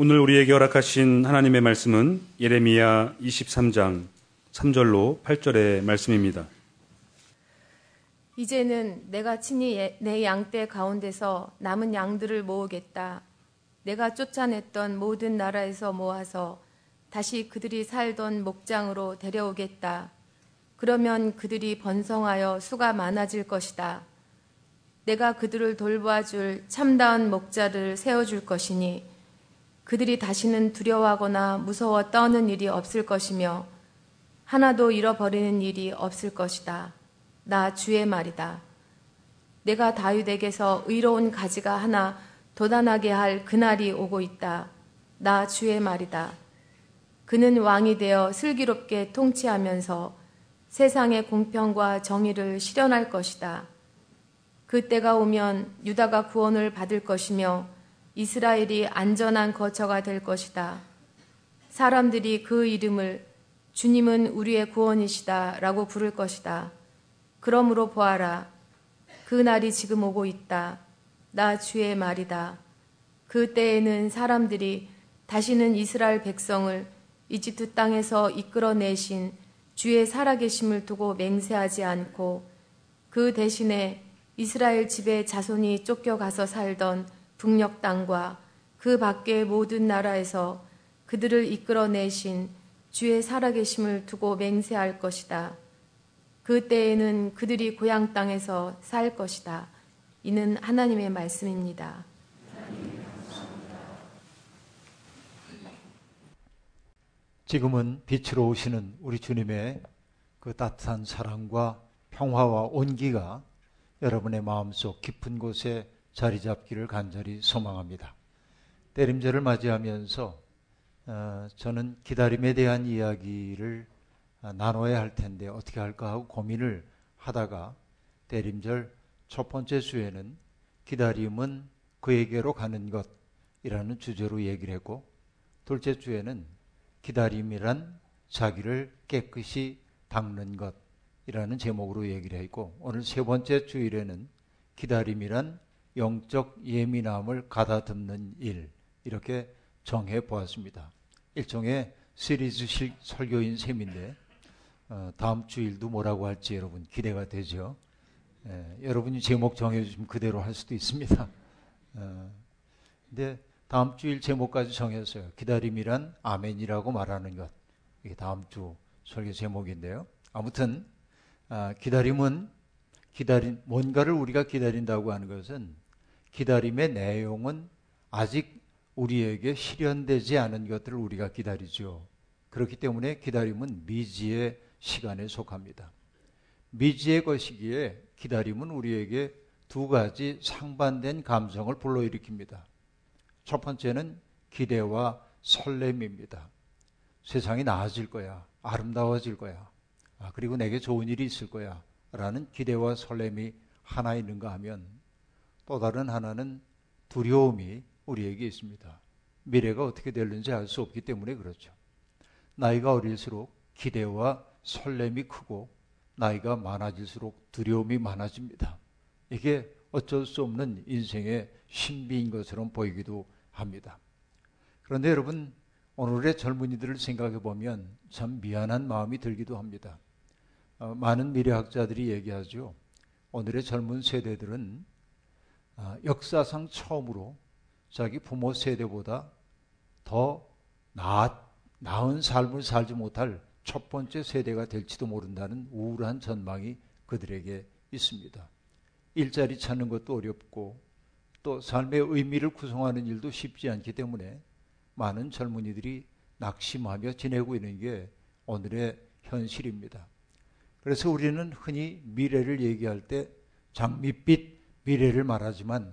오늘 우리에게 허락하신 하나님의 말씀은 예레미야 23장 3절로 8절의 말씀입니다. 이제는 내가 친히 예, 내 양떼 가운데서 남은 양들을 모으겠다. 내가 쫓아냈던 모든 나라에서 모아서 다시 그들이 살던 목장으로 데려오겠다. 그러면 그들이 번성하여 수가 많아질 것이다. 내가 그들을 돌봐줄 참다운 목자를 세워줄 것이니 그들이 다시는 두려워하거나 무서워 떠는 일이 없을 것이며 하나도 잃어버리는 일이 없을 것이다. 나 주의 말이다. 내가 다윗에게서 의로운 가지가 하나 도단하게 할 그날이 오고 있다. 나 주의 말이다. 그는 왕이 되어 슬기롭게 통치하면서 세상의 공평과 정의를 실현할 것이다. 그때가 오면 유다가 구원을 받을 것이며 이스라엘이 안전한 거처가 될 것이다. 사람들이 그 이름을 주님은 우리의 구원이시다 라고 부를 것이다. 그러므로 보아라. 그 날이 지금 오고 있다. 나 주의 말이다. 그 때에는 사람들이 다시는 이스라엘 백성을 이집트 땅에서 이끌어내신 주의 살아계심을 두고 맹세하지 않고 그 대신에 이스라엘 집의 자손이 쫓겨가서 살던 북녘 땅과 그 밖의 모든 나라에서 그들을 이끌어내신 주의 살아계심을 두고 맹세할 것이다. 그 때에는 그들이 고향 땅에서 살 것이다. 이는 하나님의 말씀입니다. 지금은 빛으로 오시는 우리 주님의 그 따뜻한 사랑과 평화와 온기가 여러분의 마음속 깊은 곳에 자리 잡기를 간절히 소망합니다. 때림절을 맞이하면서 어, 저는 기다림에 대한 이야기를 아, 나눠야 할 텐데 어떻게 할까 하고 고민을 하다가 대림절 첫 번째 주에는 기다림은 그에게로 가는 것이라는 주제로 얘기를 했고 둘째 주에는 기다림이란 자기를 깨끗이 닦는 것이라는 제목으로 얘기를 했고 오늘 세 번째 주일에는 기다림이란 영적 예민함을 가다듬는 일 이렇게 정해 보았습니다. 일종의 시리즈식 설교인 셈인데 어, 다음 주일도 뭐라고 할지 여러분 기대가 되죠. 예, 여러분이 제목 정해주시면 그대로 할 수도 있습니다. 어, 근데 다음 주일 제목까지 정했어요. 기다림이란 아멘이라고 말하는 것. 이게 다음 주 설교 제목인데요. 아무튼 아, 기다림은 기다린 뭔가를 우리가 기다린다고 하는 것은 기다림의 내용은 아직 우리에게 실현되지 않은 것들을 우리가 기다리죠. 그렇기 때문에 기다림은 미지의 시간에 속합니다. 미지의 것이기에 기다림은 우리에게 두 가지 상반된 감정을 불러일으킵니다. 첫 번째는 기대와 설렘입니다. 세상이 나아질 거야. 아름다워질 거야. 아, 그리고 내게 좋은 일이 있을 거야. 라는 기대와 설렘이 하나 있는가 하면 또 다른 하나는 두려움이 우리에게 있습니다. 미래가 어떻게 될는지 알 수 없기 때문에 그렇죠. 나이가 어릴수록 기대와 설렘이 크고 나이가 많아질수록 두려움이 많아집니다. 이게 어쩔 수 없는 인생의 신비인 것처럼 보이기도 합니다. 그런데 여러분, 오늘의 젊은이들을 생각해 보면 참 미안한 마음이 들기도 합니다. 어, 많은 미래학자들이 얘기하죠. 오늘의 젊은 세대들은 어, 역사상 처음으로 자기 부모 세대보다 더 나아, 나은 삶을 살지 못할 첫 번째 세대가 될지도 모른다는 우울한 전망이 그들에게 있습니다. 일자리 찾는 것도 어렵고 또 삶의 의미를 구성하는 일도 쉽지 않기 때문에 많은 젊은이들이 낙심하며 지내고 있는 게 오늘의 현실입니다. 그래서 우리는 흔히 미래를 얘기할 때 장밋빛 미래를 말하지만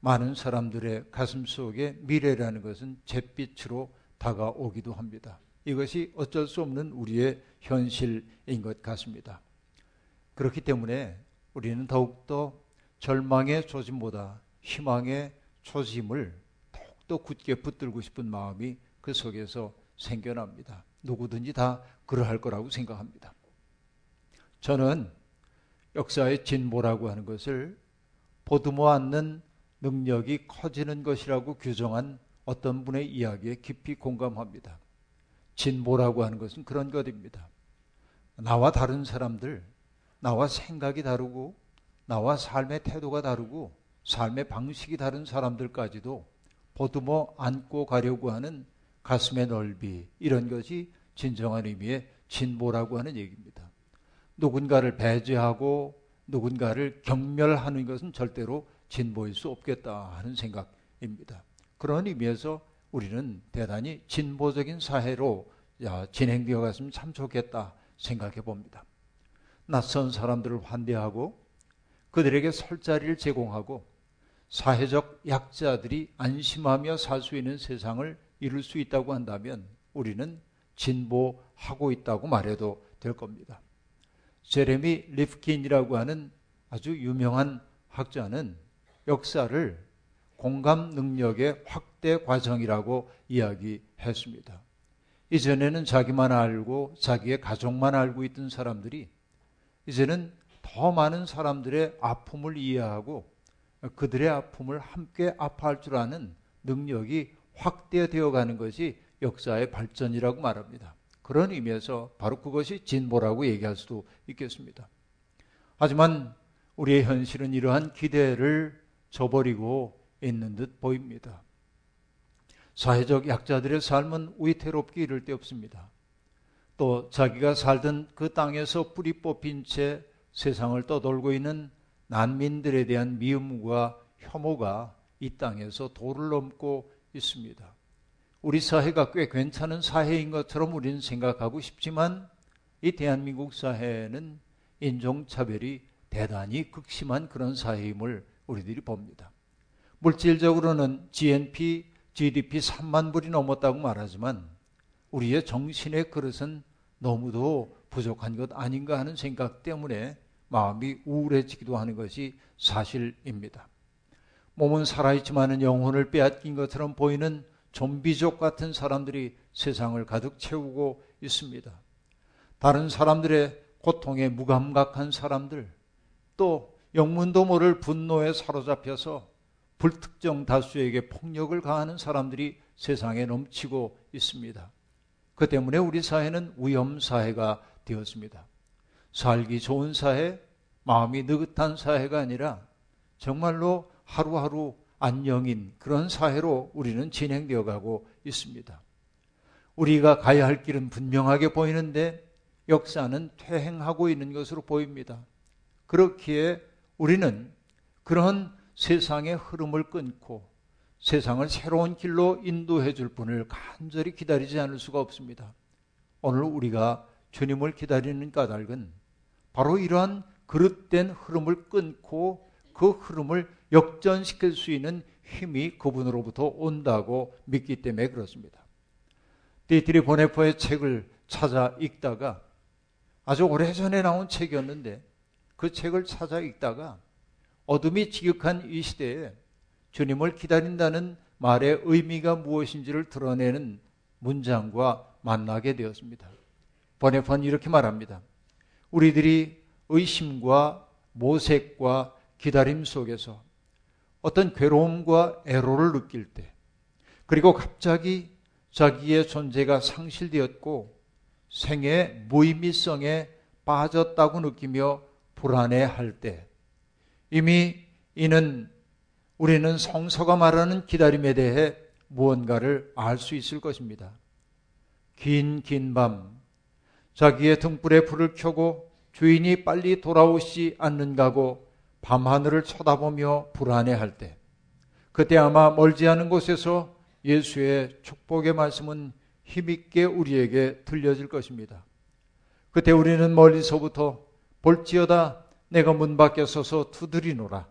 많은 사람들의 가슴 속에 미래라는 것은 잿빛으로 다가오기도 합니다. 이것이 어쩔 수 없는 우리의 현실인 것 같습니다. 그렇기 때문에 우리는 더욱더 절망의 조짐보다 희망의 초심을 더욱더 굳게 붙들고 싶은 마음이 그 속에서 생겨납니다. 누구든지 다 그러할 거라고 생각합니다. 저는 역사의 진보라고 하는 것을 보듬어 안는 능력이 커지는 것이라고 규정한 어떤 분의 이야기에 깊이 공감합니다. 진보라고 하는 것은 그런 것입니다. 나와 다른 사람들, 나와 생각이 다르고, 나와 삶의 태도가 다르고, 삶의 방식이 다른 사람들까지도 보듬어 안고 가려고 하는 가슴의 넓이, 이런 것이 진정한 의미의 진보라고 하는 얘기입니다. 누군가를 배제하고 누군가를 경멸하는 것은 절대로 진보일 수 없겠다 하는 생각입니다. 그런 의미에서 우리는 대단히 진보적인 사회로 진행되어 갔으면 참 좋겠다 생각해 봅니다. 낯선 사람들을 환대하고 그들에게 설 자리를 제공하고 사회적 약자들이 안심하며 살 수 있는 세상을 이룰 수 있다고 한다면 우리는 진보하고 있다고 말해도 될 겁니다. 제레미 리프킨이라고 하는 아주 유명한 학자는 역사를 공감 능력의 확대 과정이라고 이야기했습니다. 이전에는 자기만 알고 자기의 가족만 알고 있던 사람들이 이제는 더 많은 사람들의 아픔을 이해하고 그들의 아픔을 함께 아파할 줄 아는 능력이 확대되어 가는 것이 역사의 발전이라고 말합니다. 그런 의미에서 바로 그것이 진보라고 얘기할 수도 있겠습니다. 하지만 우리의 현실은 이러한 기대를 저버리고 있는 듯 보입니다. 사회적 약자들의 삶은 위태롭게 이를 데 없습니다. 또 자기가 살던 그 땅에서 뿌리 뽑힌 채 세상을 떠돌고 있는 난민들에 대한 미움과 혐오가 이 땅에서 도를 넘고 있습니다. 우리 사회가 꽤 괜찮은 사회인 것처럼 우리는 생각하고 싶지만 이 대한민국 사회는 인종차별이 대단히 극심한 그런 사회임을 우리들이 봅니다. 물질적으로는 GNP, GDP 3만 불이 넘었다고 말하지만 우리의 정신의 그릇은 너무도 부족한 것 아닌가 하는 생각 때문에 마음이 우울해지기도 하는 것이 사실입니다. 몸은 살아있지만 영혼을 빼앗긴 것처럼 보이는 좀비족 같은 사람들이 세상을 가득 채우고 있습니다. 다른 사람들의 고통에 무감각한 사람들, 또 영문도 모를 분노에 사로잡혀서 불특정 다수에게 폭력을 가하는 사람들이 세상에 넘치고 있습니다. 그 때문에 우리 사회는 위험 사회가 되었습니다. 살기 좋은 사회, 마음이 느긋한 사회가 아니라 정말로 하루하루 안녕인 그런 사회로 우리는 진행되어 가고 있습니다. 우리가 가야 할 길은 분명하게 보이는데 역사는 퇴행하고 있는 것으로 보입니다. 그렇기에 우리는 그런 세상의 흐름을 끊고 세상을 새로운 길로 인도해 줄 분을 간절히 기다리지 않을 수가 없습니다. 오늘 우리가 주님을 기다리는 까닭은 바로 이러한 그릇된 흐름을 끊고 그 흐름을 역전시킬 수 있는 힘이 그분으로부터 온다고 믿기 때문에 그렇습니다. 디트리히 본회퍼의 책을 찾아 읽다가 아주 오래전에 나온 책이었는데 그 책을 찾아 읽다가 어둠이 지극한 이 시대에 주님을 기다린다는 말의 의미가 무엇인지를 드러내는 문장과 만나게 되었습니다. 본회퍼는 이렇게 말합니다. 우리들이 의심과 모색과 기다림 속에서 어떤 괴로움과 애로를 느낄 때, 그리고 갑자기 자기의 존재가 상실되었고 생의 무의미성에 빠졌다고 느끼며 불안해할 때, 이미 이는 우리는 성서가 말하는 기다림에 대해 무언가를 알 수 있을 것입니다. 긴 긴 밤, 자기의 등불에 불을 켜고 주인이 빨리 돌아오지 않는가고 밤하늘을 쳐다보며 불안해할 때, 그때 아마 멀지 않은 곳에서 예수의 축복의 말씀은 힘있게 우리에게 들려질 것입니다. 그때 우리는 멀리서부터 볼지어다 내가 문 밖에 서서 두드리노라.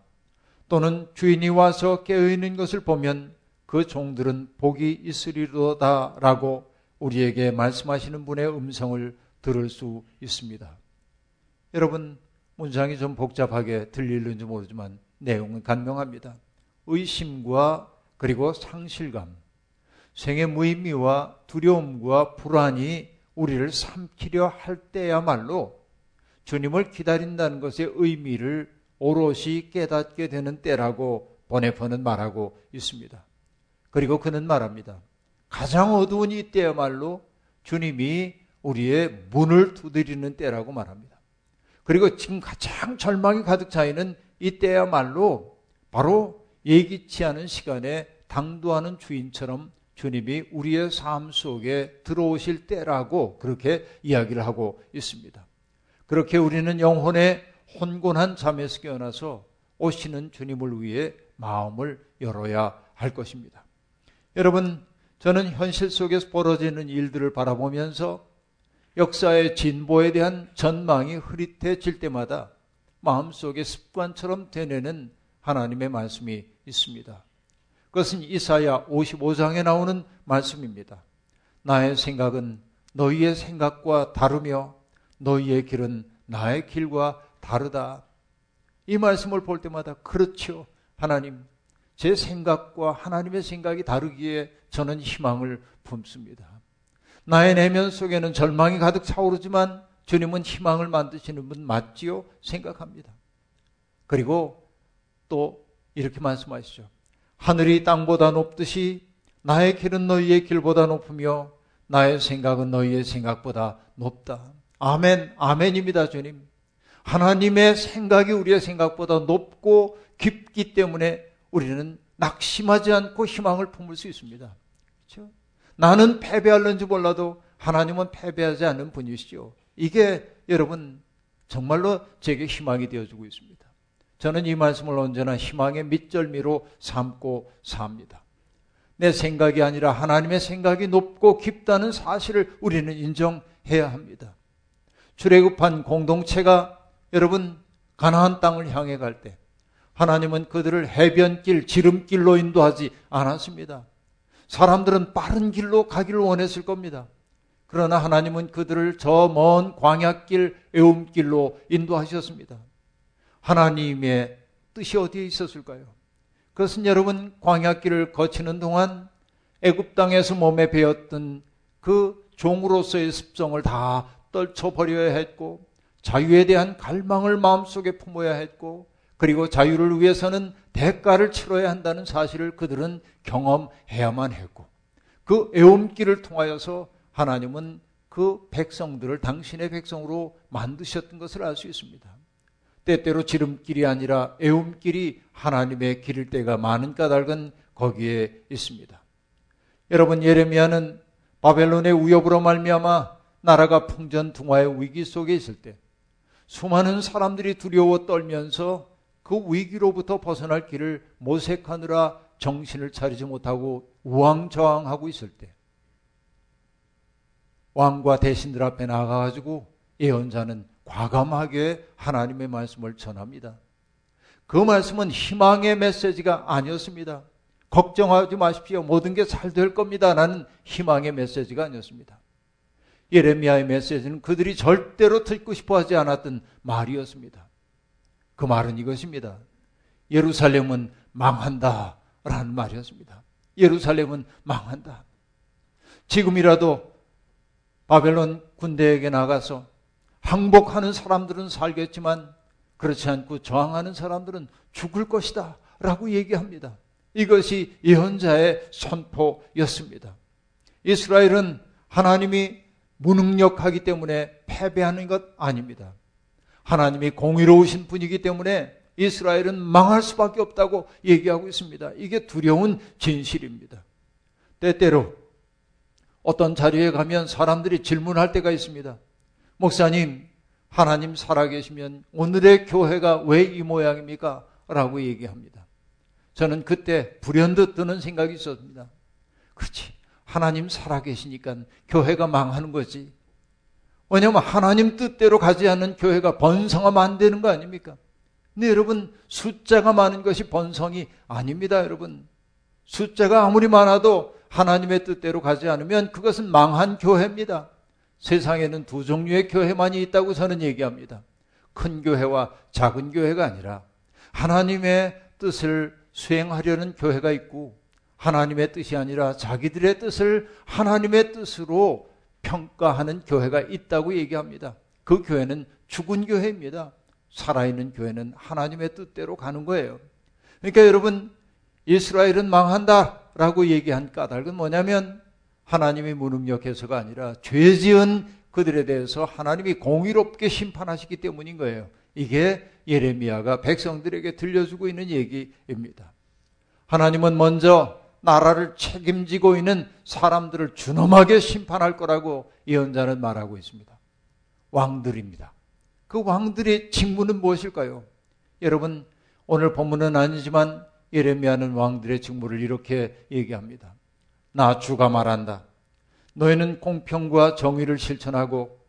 또는 주인이 와서 깨어있는 것을 보면 그 종들은 복이 있으리로다라고 우리에게 말씀하시는 분의 음성을 들을 수 있습니다. 여러분, 문장이 좀 복잡하게 들리는지 모르지만 내용은 간명합니다. 의심과 그리고 상실감, 생의 무의미와 두려움과 불안이 우리를 삼키려 할 때야말로 주님을 기다린다는 것의 의미를 오롯이 깨닫게 되는 때라고 보네퍼는 말하고 있습니다. 그리고 그는 말합니다. 가장 어두운 이 때야말로 주님이 우리의 문을 두드리는 때라고 말합니다. 그리고 지금 가장 절망이 가득 차 있는 이때야말로 바로 예기치 않은 시간에 당도하는 주인처럼 주님이 우리의 삶 속에 들어오실 때라고 그렇게 이야기를 하고 있습니다. 그렇게 우리는 영혼의 혼곤한 잠에서 깨어나서 오시는 주님을 위해 마음을 열어야 할 것입니다. 여러분, 저는 현실 속에서 벌어지는 일들을 바라보면서 역사의 진보에 대한 전망이 흐릿해질 때마다 마음속에 습관처럼 되뇌는 하나님의 말씀이 있습니다. 그것은 이사야 55장에 나오는 말씀입니다. 나의 생각은 너희의 생각과 다르며 너희의 길은 나의 길과 다르다. 이 말씀을 볼 때마다 그렇죠. 하나님, 제 생각과 하나님의 생각이 다르기에 저는 희망을 품습니다. 나의 내면 속에는 절망이 가득 차오르지만 주님은 희망을 만드시는 분 맞지요? 생각합니다. 그리고 또 이렇게 말씀하시죠. 하늘이 땅보다 높듯이 나의 길은 너희의 길보다 높으며 나의 생각은 너희의 생각보다 높다. 아멘, 아멘입니다, 주님. 하나님의 생각이 우리의 생각보다 높고 깊기 때문에 우리는 낙심하지 않고 희망을 품을 수 있습니다. 그렇죠? 나는 패배할는지 몰라도 하나님은 패배하지 않는 분이시죠. 이게 여러분 정말로 제게 희망이 되어주고 있습니다. 저는 이 말씀을 언제나 희망의 밑절미로 삼고 삽니다. 내 생각이 아니라 하나님의 생각이 높고 깊다는 사실을 우리는 인정해야 합니다. 출애굽한 공동체가 여러분 가나안 땅을 향해 갈 때 하나님은 그들을 해변길, 지름길로 인도하지 않았습니다. 사람들은 빠른 길로 가기를 원했을 겁니다. 그러나 하나님은 그들을 저 먼 광야길, 애움길로 인도하셨습니다. 하나님의 뜻이 어디에 있었을까요? 그것은 여러분 광야길을 거치는 동안 애굽 땅에서 몸에 배었던 그 종으로서의 습성을 다 떨쳐버려야 했고 자유에 대한 갈망을 마음속에 품어야 했고 그리고 자유를 위해서는 대가를 치러야 한다는 사실을 그들은 경험해야만 했고 그 애움길을 통하여서 하나님은 그 백성들을 당신의 백성으로 만드셨던 것을 알 수 있습니다. 때때로 지름길이 아니라 애움길이 하나님의 길일 때가 많은 까닭은 거기에 있습니다. 여러분 예레미야는 바벨론의 위협으로 말미암아 나라가 풍전등화의 위기 속에 있을 때 수많은 사람들이 두려워 떨면서 그 위기로부터 벗어날 길을 모색하느라 정신을 차리지 못하고 우왕좌왕하고 있을 때 왕과 대신들 앞에 나가가지고 예언자는 과감하게 하나님의 말씀을 전합니다. 그 말씀은 희망의 메시지가 아니었습니다. 걱정하지 마십시오. 모든 게 잘 될 겁니다. 라는 희망의 메시지가 아니었습니다. 예레미야의 메시지는 그들이 절대로 듣고 싶어 하지 않았던 말이었습니다. 그 말은 이것입니다. 예루살렘은 망한다. 라는 말이었습니다. 예루살렘은 망한다. 지금이라도 바벨론 군대에게 나가서 항복하는 사람들은 살겠지만 그렇지 않고 저항하는 사람들은 죽을 것이다. 라고 얘기합니다. 이것이 예언자의 선포였습니다. 이스라엘은 하나님이 무능력하기 때문에 패배하는 것 아닙니다. 하나님이 공의로우신 분이기 때문에 이스라엘은 망할 수밖에 없다고 얘기하고 있습니다. 이게 두려운 진실입니다. 때때로 어떤 자리에 가면 사람들이 질문할 때가 있습니다. 목사님, 하나님 살아계시면 오늘의 교회가 왜 이 모양입니까? 라고 얘기합니다. 저는 그때 불현듯 드는 생각이 있었습니다. 그렇지. 하나님 살아계시니까 교회가 망하는 거지. 왜냐하면 하나님 뜻대로 가지 않는 교회가 번성하면 안 되는 거 아닙니까? 근데 여러분, 숫자가 많은 것이 번성이 아닙니다, 여러분. 숫자가 아무리 많아도 하나님의 뜻대로 가지 않으면 그것은 망한 교회입니다. 세상에는 두 종류의 교회만이 있다고 저는 얘기합니다. 큰 교회와 작은 교회가 아니라 하나님의 뜻을 수행하려는 교회가 있고 하나님의 뜻이 아니라 자기들의 뜻을 하나님의 뜻으로 평가하는 교회가 있다고 얘기합니다. 그 교회는 죽은 교회입니다. 살아있는 교회는 하나님의 뜻대로 가는 거예요. 그러니까 여러분, 이스라엘은 망한다. 라고 얘기한 까닭은 뭐냐면 하나님이 무능력해서가 아니라 죄 지은 그들에 대해서 하나님이 공의롭게 심판하시기 때문인 거예요. 이게 예레미야가 백성들에게 들려주고 있는 얘기입니다. 하나님은 먼저 나라를 책임지고 있는 사람들을 준엄하게 심판할 거라고 예언자는 말하고 있습니다. 왕들입니다. 그 왕들의 직무는 무엇일까요? 여러분, 오늘 본문은 아니지만 예레미야는 왕들의 직무를 이렇게 얘기합니다. 나 주가 말한다. 너희는 공평과 정의를 실천하고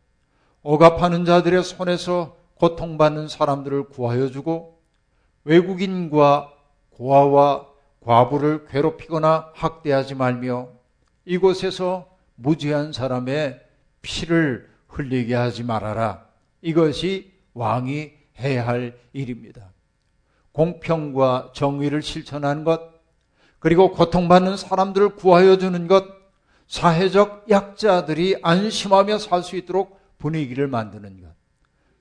억압하는 자들의 손에서 고통받는 사람들을 구하여 주고 외국인과 고아와 과부를 괴롭히거나 학대하지 말며 이곳에서 무죄한 사람의 피를 흘리게 하지 말아라. 이것이 왕이 해야 할 일입니다. 공평과 정의를 실천하는 것, 그리고 고통받는 사람들을 구하여 주는 것, 사회적 약자들이 안심하며 살 수 있도록 분위기를 만드는 것.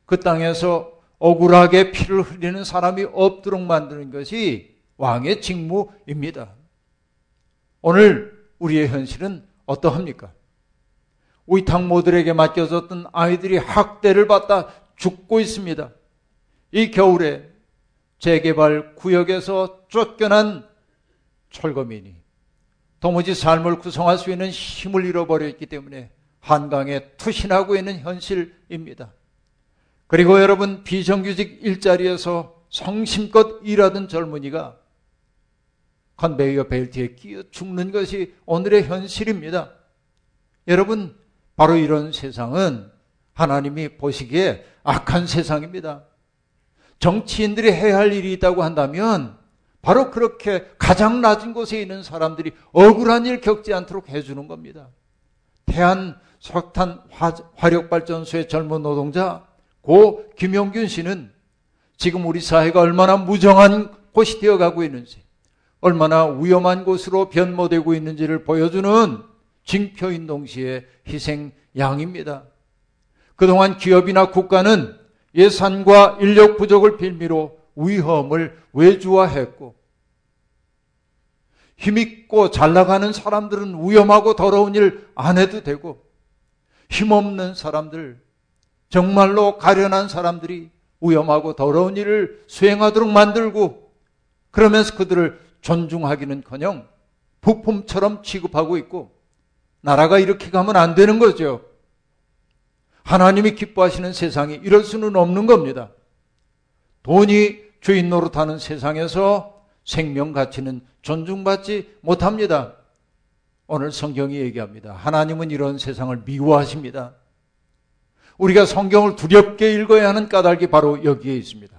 그 땅에서 억울하게 피를 흘리는 사람이 없도록 만드는 것이 왕의 직무입니다. 오늘 우리의 현실은 어떠합니까? 위탁모들에게 맡겨졌던 아이들이 학대를 받다 죽고 있습니다. 이 겨울에 재개발 구역에서 쫓겨난 철거민이 도무지 삶을 구성할 수 있는 힘을 잃어버렸기 때문에 한강에 투신하고 있는 현실입니다. 그리고 여러분 비정규직 일자리에서 성심껏 일하던 젊은이가 컨베이어 벨트에 끼어 죽는 것이 오늘의 현실입니다. 여러분 바로 이런 세상은 하나님이 보시기에 악한 세상입니다. 정치인들이 해야 할 일이 있다고 한다면 바로 그렇게 가장 낮은 곳에 있는 사람들이 억울한 일 겪지 않도록 해주는 겁니다. 태안 석탄 화력발전소의 젊은 노동자 고 김용균 씨는 지금 우리 사회가 얼마나 무정한 곳이 되어가고 있는지, 얼마나 위험한 곳으로 변모되고 있는지를 보여주는 징표인 동시에 희생양입니다. 그동안 기업이나 국가는 예산과 인력 부족을 빌미로 위험을 외주화했고 힘있고 잘 나가는 사람들은 위험하고 더러운 일 안 해도 되고 힘없는 사람들 정말로 가련한 사람들이 위험하고 더러운 일을 수행하도록 만들고 그러면서 그들을 존중하기는커녕 부품처럼 취급하고 있고 나라가 이렇게 가면 안 되는 거죠. 하나님이 기뻐하시는 세상이 이럴 수는 없는 겁니다. 돈이 주인 노릇하는 세상에서 생명 가치는 존중받지 못합니다. 오늘 성경이 얘기합니다. 하나님은 이런 세상을 미워하십니다. 우리가 성경을 두렵게 읽어야 하는 까닭이 바로 여기에 있습니다.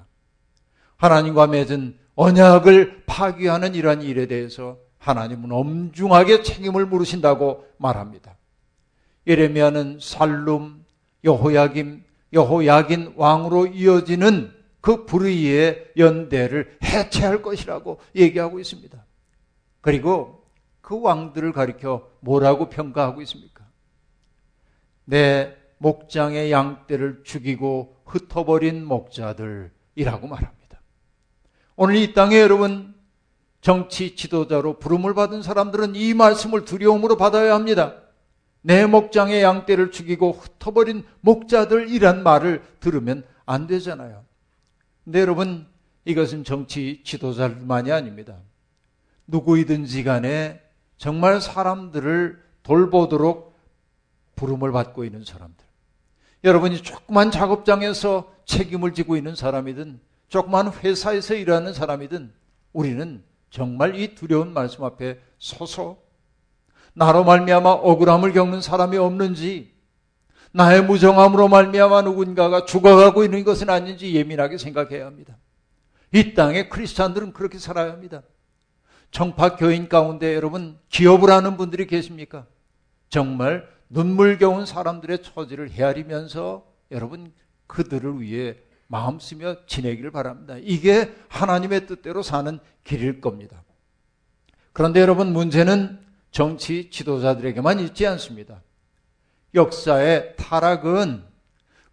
하나님과 맺은 언약을 파기하는 이러한 일에 대해서 하나님은 엄중하게 책임을 물으신다고 말합니다. 예레미야는 살룸, 여호야김, 여호야긴 왕으로 이어지는 그 불의의 연대를 해체할 것이라고 얘기하고 있습니다. 그리고 그 왕들을 가리켜 뭐라고 평가하고 있습니까? 내 목장의 양떼를 죽이고 흩어버린 목자들이라고 말합니다. 오늘 이 땅에 여러분 정치 지도자로 부름을 받은 사람들은 이 말씀을 두려움으로 받아야 합니다. 내 목장의 양떼를 죽이고 흩어버린 목자들이란 말을 들으면 안 되잖아요. 근데 여러분, 이것은 정치 지도자만이 아닙니다. 누구이든지 간에 정말 사람들을 돌보도록 부름을 받고 있는 사람들. 여러분이 조그만 작업장에서 책임을 지고 있는 사람이든 조그만 회사에서 일하는 사람이든 우리는 정말 이 두려운 말씀 앞에 서서 나로 말미암아 억울함을 겪는 사람이 없는지 나의 무정함으로 말미암아 누군가가 죽어가고 있는 것은 아닌지 예민하게 생각해야 합니다. 이 땅에 크리스찬들은 그렇게 살아야 합니다. 정파 교인 가운데 여러분 기업을 하는 분들이 계십니까? 정말 눈물겨운 사람들의 처지를 헤아리면서 여러분 그들을 위해 마음 쓰며 지내기를 바랍니다. 이게 하나님의 뜻대로 사는 길일 겁니다. 그런데 여러분 문제는 정치 지도자들에게만 있지 않습니다. 역사의 타락은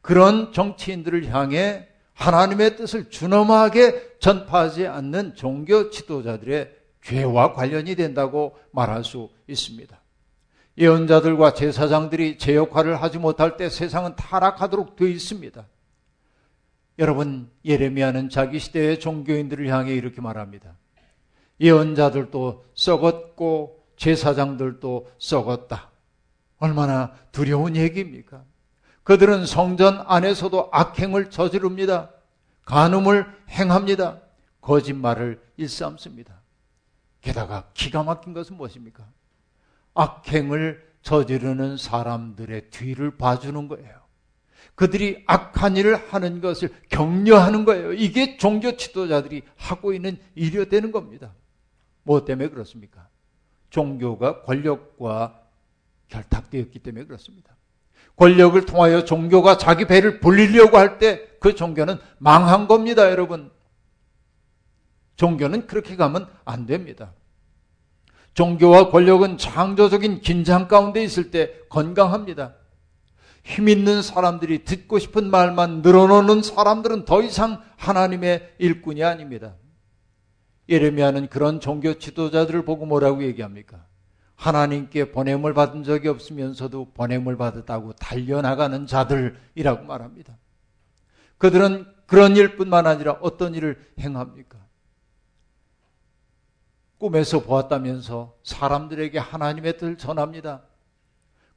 그런 정치인들을 향해 하나님의 뜻을 준엄하게 전파하지 않는 종교 지도자들의 죄와 관련이 된다고 말할 수 있습니다. 예언자들과 제사장들이 제 역할을 하지 못할 때 세상은 타락하도록 되어 있습니다. 여러분, 예레미야는 자기 시대의 종교인들을 향해 이렇게 말합니다. 예언자들도 썩었고 제사장들도 썩었다. 얼마나 두려운 얘기입니까? 그들은 성전 안에서도 악행을 저지릅니다. 간음을 행합니다. 거짓말을 일삼습니다. 게다가 기가 막힌 것은 무엇입니까? 악행을 저지르는 사람들의 뒤를 봐주는 거예요. 그들이 악한 일을 하는 것을 격려하는 거예요. 이게 종교 지도자들이 하고 있는 일이 되는 겁니다. 뭐 때문에 그렇습니까? 종교가 권력과 결탁되었기 때문에 그렇습니다. 권력을 통하여 종교가 자기 배를 불리려고 할 때 그 종교는 망한 겁니다, 여러분. 종교는 그렇게 가면 안 됩니다. 종교와 권력은 창조적인 긴장 가운데 있을 때 건강합니다. 힘 있는 사람들이 듣고 싶은 말만 늘어놓는 사람들은 더 이상 하나님의 일꾼이 아닙니다. 예레미야는 그런 종교 지도자들을 보고 뭐라고 얘기합니까? 하나님께 보냄을 받은 적이 없으면서도 보냄을 받았다고 달려나가는 자들이라고 말합니다. 그들은 그런 일뿐만 아니라 어떤 일을 행합니까? 꿈에서 보았다면서 사람들에게 하나님의 뜻을 전합니다.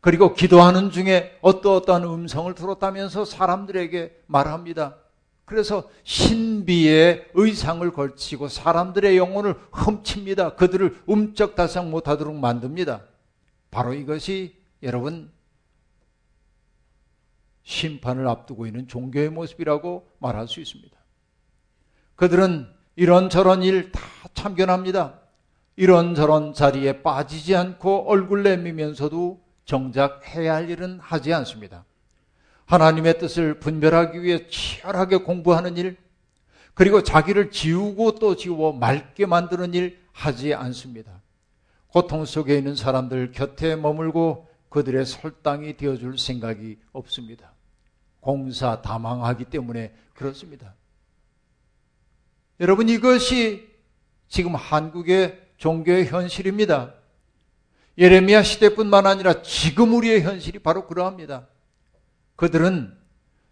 그리고 기도하는 중에 어떠어떠한 음성을 들었다면서 사람들에게 말합니다. 그래서 신비의 의상을 걸치고 사람들의 영혼을 훔칩니다. 그들을 움쩍달싹 못하도록 만듭니다. 바로 이것이 여러분 심판을 앞두고 있는 종교의 모습이라고 말할 수 있습니다. 그들은 이런저런 일 다 참견합니다. 이런저런 자리에 빠지지 않고 얼굴 내미면서도 정작 해야 할 일은 하지 않습니다. 하나님의 뜻을 분별하기 위해 치열하게 공부하는 일, 그리고 자기를 지우고 또 지워 맑게 만드는 일 하지 않습니다. 고통 속에 있는 사람들 곁에 머물고 그들의 설당이 되어줄 생각이 없습니다. 공사 다망하기 때문에 그렇습니다. 여러분 이것이 지금 한국의 종교의 현실입니다. 예레미야 시대뿐만 아니라 지금 우리의 현실이 바로 그러합니다. 그들은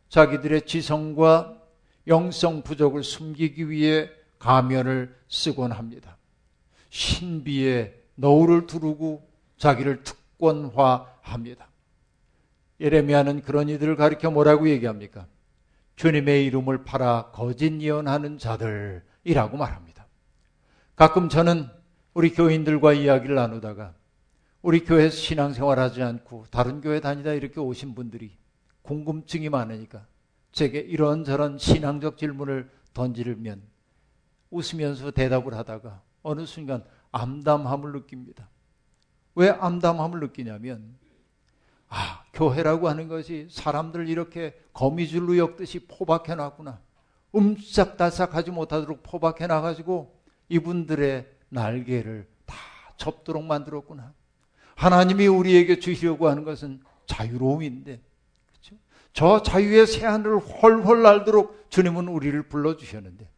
자기들의 지성과 영성 부족을 숨기기 위해 가면을 쓰곤 합니다. 신비의 너울을 두르고 자기를 특권화합니다. 예레미야는 그런 이들을 가리켜 뭐라고 얘기합니까? 주님의 이름을 팔아 거짓 예언하는 자들이라고 말합니다. 가끔 저는 우리 교인들과 이야기를 나누다가 우리 교회에서 신앙생활 하지 않고 다른 교회 다니다 이렇게 오신 분들이 궁금증이 많으니까 제게 이런저런 신앙적 질문을 던지면 웃으면서 대답을 하다가 어느 순간 암담함을 느낍니다. 왜 암담함을 느끼냐면 아, 교회라고 하는 것이 사람들 이렇게 거미줄로 엮듯이 포박해 놨구나. 움짝달싹 하지 못하도록 포박해 놔가지고 이분들의 날개를 다 접도록 만들었구나. 하나님이 우리에게 주시려고 하는 것은 자유로움인데 저 자유의 새 하늘을 훨훨 날도록 주님은 우리를 불러 주셨는데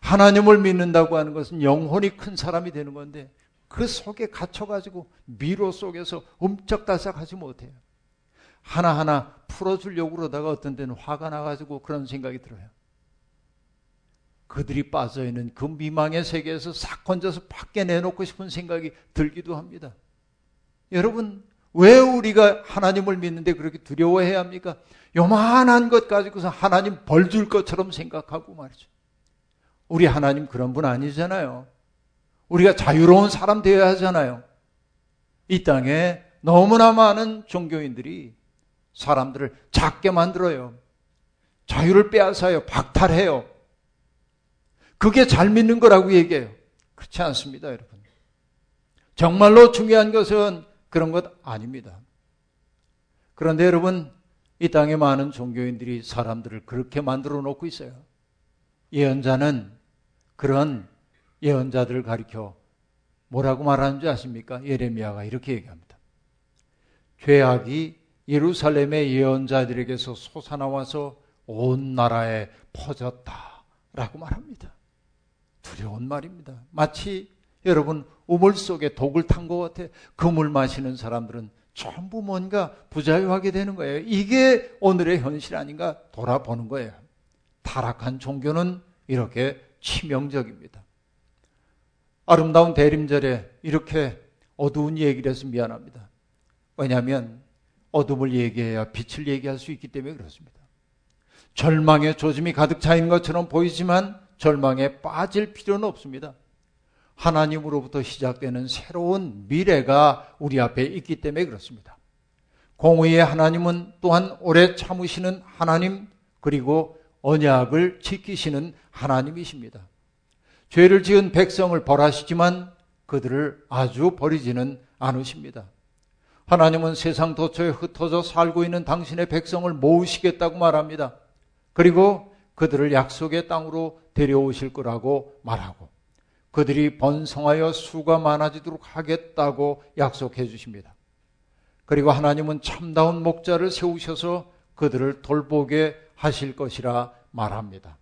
하나님을 믿는다고 하는 것은 영혼이 큰 사람이 되는 건데 그 속에 갇혀가지고 미로 속에서 움쩍달싹하지 못해요. 하나하나 풀어주려고 그러다가 어떤 때는 화가 나가지고 그런 생각이 들어요. 그들이 빠져있는 그 미망의 세계에서 싹 건져서 밖에 내놓고 싶은 생각이 들기도 합니다. 여러분, 왜 우리가 하나님을 믿는데 그렇게 두려워해야 합니까? 요만한 것 가지고서 하나님 벌 줄 것처럼 생각하고 말이죠. 우리 하나님 그런 분 아니잖아요. 우리가 자유로운 사람 되어야 하잖아요. 이 땅에 너무나 많은 종교인들이 사람들을 작게 만들어요. 자유를 빼앗아요. 박탈해요. 그게 잘 믿는 거라고 얘기해요. 그렇지 않습니다, 여러분. 정말로 중요한 것은 그런 것 아닙니다. 그런데 여러분, 이 땅에 많은 종교인들이 사람들을 그렇게 만들어 놓고 있어요. 예언자는 그런 예언자들을 가리켜 뭐라고 말하는지 아십니까? 예레미야가 이렇게 얘기합니다. 죄악이 예루살렘의 예언자들에게서 솟아나와서 온 나라에 퍼졌다라고 말합니다. 두려운 말입니다. 마치 여러분 우물 속에 독을 탄 것 같아. 그 물 마시는 사람들은 전부 뭔가 부자유하게 되는 거예요. 이게 오늘의 현실 아닌가 돌아보는 거예요. 타락한 종교는 이렇게 치명적입니다. 아름다운 대림절에 이렇게 어두운 얘기를 해서 미안합니다. 왜냐하면 어둠을 얘기해야 빛을 얘기할 수 있기 때문에 그렇습니다. 절망의 조짐이 가득 차 있는 것처럼 보이지만 절망에 빠질 필요는 없습니다. 하나님으로부터 시작되는 새로운 미래가 우리 앞에 있기 때문에 그렇습니다. 공의의 하나님은 또한 오래 참으시는 하나님 그리고 언약을 지키시는 하나님이십니다. 죄를 지은 백성을 벌하시지만 그들을 아주 버리지는 않으십니다. 하나님은 세상 도처에 흩어져 살고 있는 당신의 백성을 모으시겠다고 말합니다. 그리고 그들을 약속의 땅으로 데려오실 거라고 말하고 그들이 번성하여 수가 많아지도록 하겠다고 약속해 주십니다. 그리고 하나님은 참다운 목자를 세우셔서 그들을 돌보게 하실 것이라 말합니다.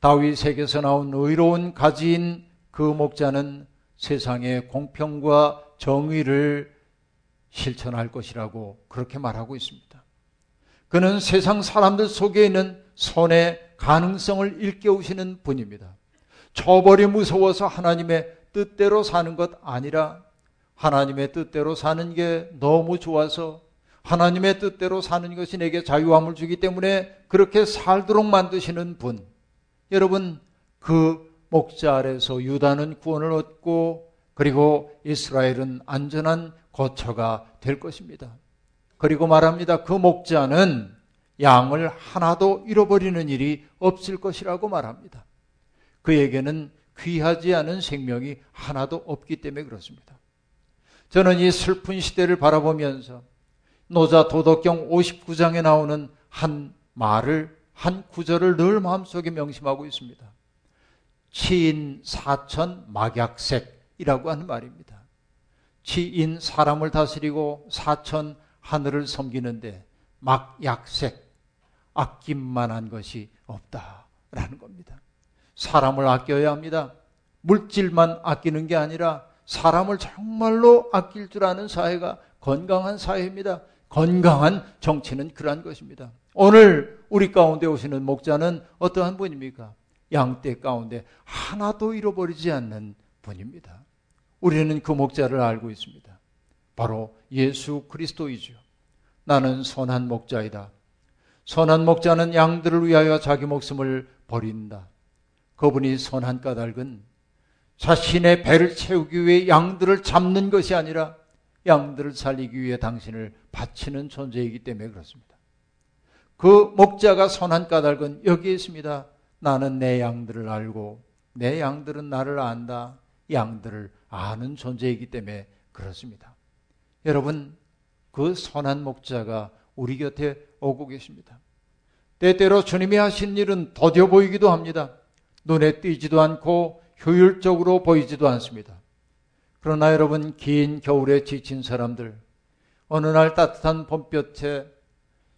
다윗에게서 나온 의로운 가지인 그 목자는 세상의 공평과 정의를 실천할 것이라고 그렇게 말하고 있습니다. 그는 세상 사람들 속에 있는 선의 가능성을 일깨우시는 분입니다. 처벌이 무서워서 하나님의 뜻대로 사는 것 아니라 하나님의 뜻대로 사는 게 너무 좋아서 하나님의 뜻대로 사는 것이 내게 자유함을 주기 때문에 그렇게 살도록 만드시는 분. 여러분, 그 목자 아래서 유다는 구원을 얻고 그리고 이스라엘은 안전한 거처가 될 것입니다. 그리고 말합니다. 그 목자는 양을 하나도 잃어버리는 일이 없을 것이라고 말합니다. 그에게는 귀하지 않은 생명이 하나도 없기 때문에 그렇습니다. 저는 이 슬픈 시대를 바라보면서 노자 도덕경 59장에 나오는 한 말을 한 구절을 늘 마음속에 명심하고 있습니다. 치인 사천 막약색이라고 하는 말입니다. 치인 사람을 다스리고 사천 하늘을 섬기는데 막약색 아낌만한 것이 없다라는 겁니다. 사람을 아껴야 합니다. 물질만 아끼는 게 아니라 사람을 정말로 아낄 줄 아는 사회가 건강한 사회입니다. 건강한 정치는 그러한 것입니다. 오늘 우리 가운데 오시는 목자는 어떠한 분입니까? 양떼 가운데 하나도 잃어버리지 않는 분입니다. 우리는 그 목자를 알고 있습니다. 바로 예수 그리스도이죠. 나는 선한 목자이다. 선한 목자는 양들을 위하여 자기 목숨을 버린다. 그분이 선한 까닭은 자신의 배를 채우기 위해 양들을 잡는 것이 아니라 양들을 살리기 위해 당신을 바치는 존재이기 때문에 그렇습니다. 그 목자가 선한 까닭은 여기에 있습니다. 나는 내 양들을 알고 내 양들은 나를 안다. 양들을 아는 존재이기 때문에 그렇습니다. 여러분, 그 선한 목자가 우리 곁에 오고 계십니다. 때때로 주님이 하신 일은 더뎌 보이기도 합니다. 눈에 띄지도 않고 효율적으로 보이지도 않습니다. 그러나 여러분, 긴 겨울에 지친 사람들, 어느 날 따뜻한 봄볕에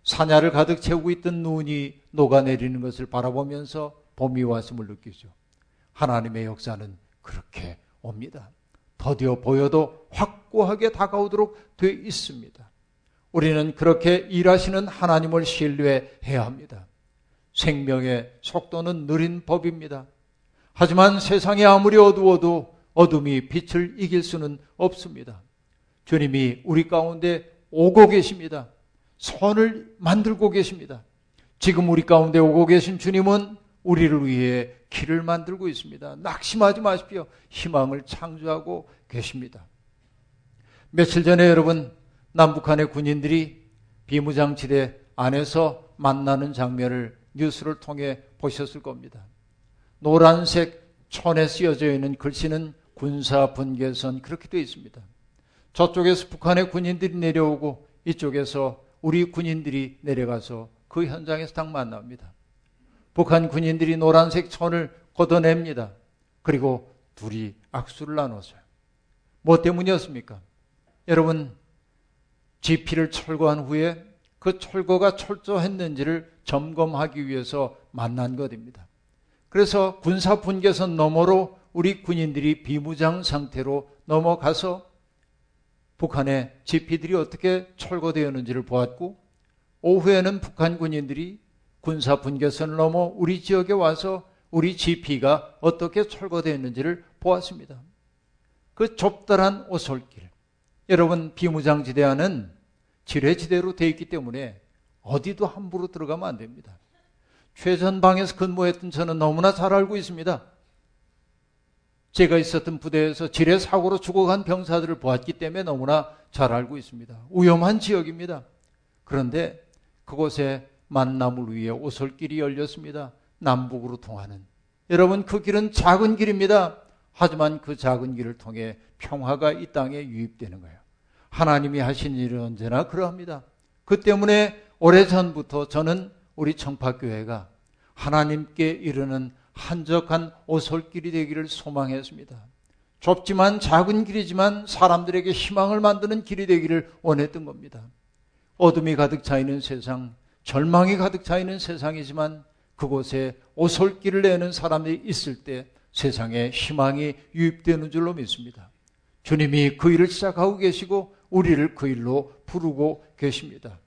사냐를 가득 채우고 있던 눈이 녹아내리는 것을 바라보면서 봄이 왔음을 느끼죠. 하나님의 역사는 그렇게 옵니다. 더디어 보여도 확고하게 다가오도록 되어 있습니다. 우리는 그렇게 일하시는 하나님을 신뢰해야 합니다. 생명의 속도는 느린 법입니다. 하지만 세상이 아무리 어두워도 어둠이 빛을 이길 수는 없습니다. 주님이 우리 가운데 오고 계십니다. 선을 만들고 계십니다. 지금 우리 가운데 오고 계신 주님은 우리를 위해 길을 만들고 있습니다. 낙심하지 마십시오. 희망을 창조하고 계십니다. 며칠 전에 여러분 남북한의 군인들이 비무장지대 안에서 만나는 장면을 뉴스를 통해 보셨을 겁니다. 노란색 천에 쓰여져 있는 글씨는 군사 분계선 그렇게 되어 있습니다. 저쪽에서 북한의 군인들이 내려오고 이쪽에서 우리 군인들이 내려가서 그 현장에서 딱 만납니다. 북한 군인들이 노란색 천을 걷어냅니다. 그리고 둘이 악수를 나눴어요. 뭐 때문이었습니까? 여러분, 지피를 철거한 후에 그 철거가 철저했는지를 점검하기 위해서 만난 것입니다. 그래서 군사 분계선 너머로 우리 군인들이 비무장 상태로 넘어가서 북한의 지피들이 어떻게 철거되었는지를 보았고 오후에는 북한 군인들이 군사 분계선을 넘어 우리 지역에 와서 우리 지피가 어떻게 철거되었는지를 보았습니다. 그 좁다란 오솔길. 여러분 비무장지대와는 지뢰지대로 되어 있기 때문에 어디도 함부로 들어가면 안 됩니다. 최전방에서 근무했던 저는 너무나 잘 알고 있습니다. 제가 있었던 부대에서 지뢰 사고로 죽어간 병사들을 보았기 때문에 너무나 잘 알고 있습니다. 위험한 지역입니다. 그런데 그곳에 만나물 위에 오솔길이 열렸습니다. 남북으로 통하는. 여러분 그 길은 작은 길입니다. 하지만 그 작은 길을 통해 평화가 이 땅에 유입되는 거예요. 하나님이 하신 일은 언제나 그러합니다. 그 때문에 오래전부터 저는 우리 청파교회가 하나님께 이르는 한적한 오솔길이 되기를 소망했습니다. 좁지만 작은 길이지만 사람들에게 희망을 만드는 길이 되기를 원했던 겁니다. 어둠이 가득 차 있는 세상, 절망이 가득 차 있는 세상이지만 그곳에 오솔길을 내는 사람이 있을 때 세상에 희망이 유입되는 줄로 믿습니다. 주님이 그 일을 시작하고 계시고 우리를 그 일로 부르고 계십니다.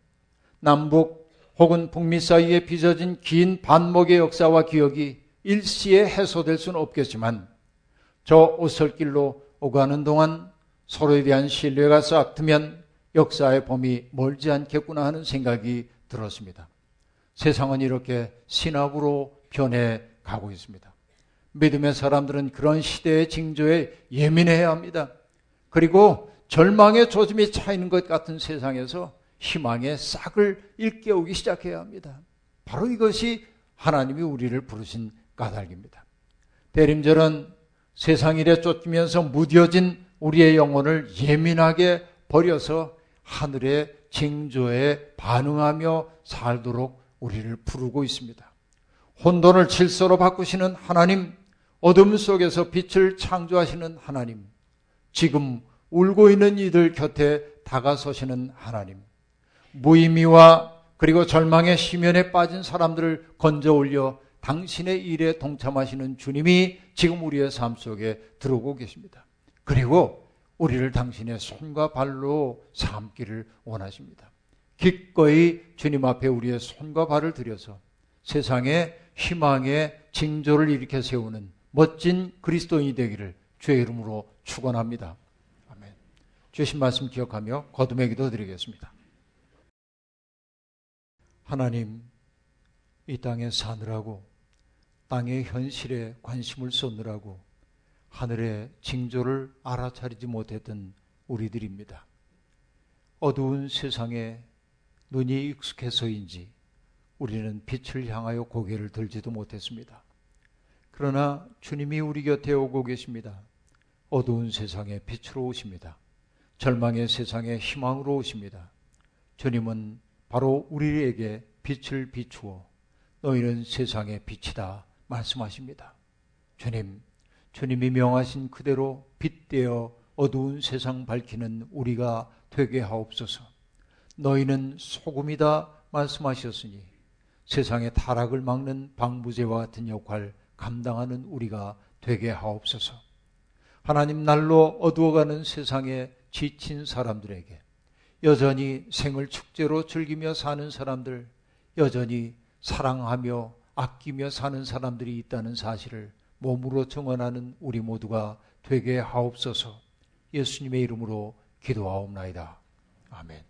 남북 혹은 북미 사이에 빚어진 긴 반목의 역사와 기억이 일시에 해소될 수는 없겠지만 저 오솔길로 오가는 동안 서로에 대한 신뢰가 싹트면 역사의 범위 멀지 않겠구나 하는 생각이 들었습니다. 세상은 이렇게 신학으로 변해 가고 있습니다. 믿음의 사람들은 그런 시대의 징조에 예민해야 합니다. 그리고 절망의 조짐이 차이는 것 같은 세상에서 희망의 싹을 일깨우기 시작해야 합니다. 바로 이것이 하나님이 우리를 부르신 까닭입니다. 대림절은 세상 일에 쫓기면서 무뎌진 우리의 영혼을 예민하게 버려서 하늘의 징조에 반응하며 살도록 우리를 부르고 있습니다. 혼돈을 질서로 바꾸시는 하나님, 어둠 속에서 빛을 창조하시는 하나님, 지금 울고 있는 이들 곁에 다가서시는 하나님, 무의미와 그리고 절망의 심연에 빠진 사람들을 건져 올려 당신의 일에 동참하시는 주님이 지금 우리의 삶 속에 들어오고 계십니다. 그리고 우리를 당신의 손과 발로 삼기를 원하십니다. 기꺼이 주님 앞에 우리의 손과 발을 들여서 세상에 희망의 징조를 일으켜 세우는 멋진 그리스도인이 되기를 주의 이름으로 축원합니다. 주신 말씀 기억하며 거듭의 기도 드리겠습니다. 하나님, 이 땅에 사느라고 땅의 현실에 관심을 쏟느라고 하늘의 징조를 알아차리지 못했던 우리들입니다. 어두운 세상에 눈이 익숙해서인지 우리는 빛을 향하여 고개를 들지도 못했습니다. 그러나 주님이 우리 곁에 오고 계십니다. 어두운 세상에 빛으로 오십니다. 절망의 세상에 희망으로 오십니다. 주님은 바로 우리에게 빛을 비추어 너희는 세상의 빛이다 말씀하십니다. 주님, 주님이 명하신 그대로 빛되어 어두운 세상 밝히는 우리가 되게 하옵소서. 너희는 소금이다 말씀하셨으니 세상의 타락을 막는 방부제와 같은 역할 감당하는 우리가 되게 하옵소서. 하나님 날로 어두워가는 세상에 지친 사람들에게 여전히 생을 축제로 즐기며 사는 사람들, 여전히 사랑하며 아끼며 사는 사람들이 있다는 사실을 몸으로 증언하는 우리 모두가 되게 하옵소서 예수님의 이름으로 기도하옵나이다. 아멘.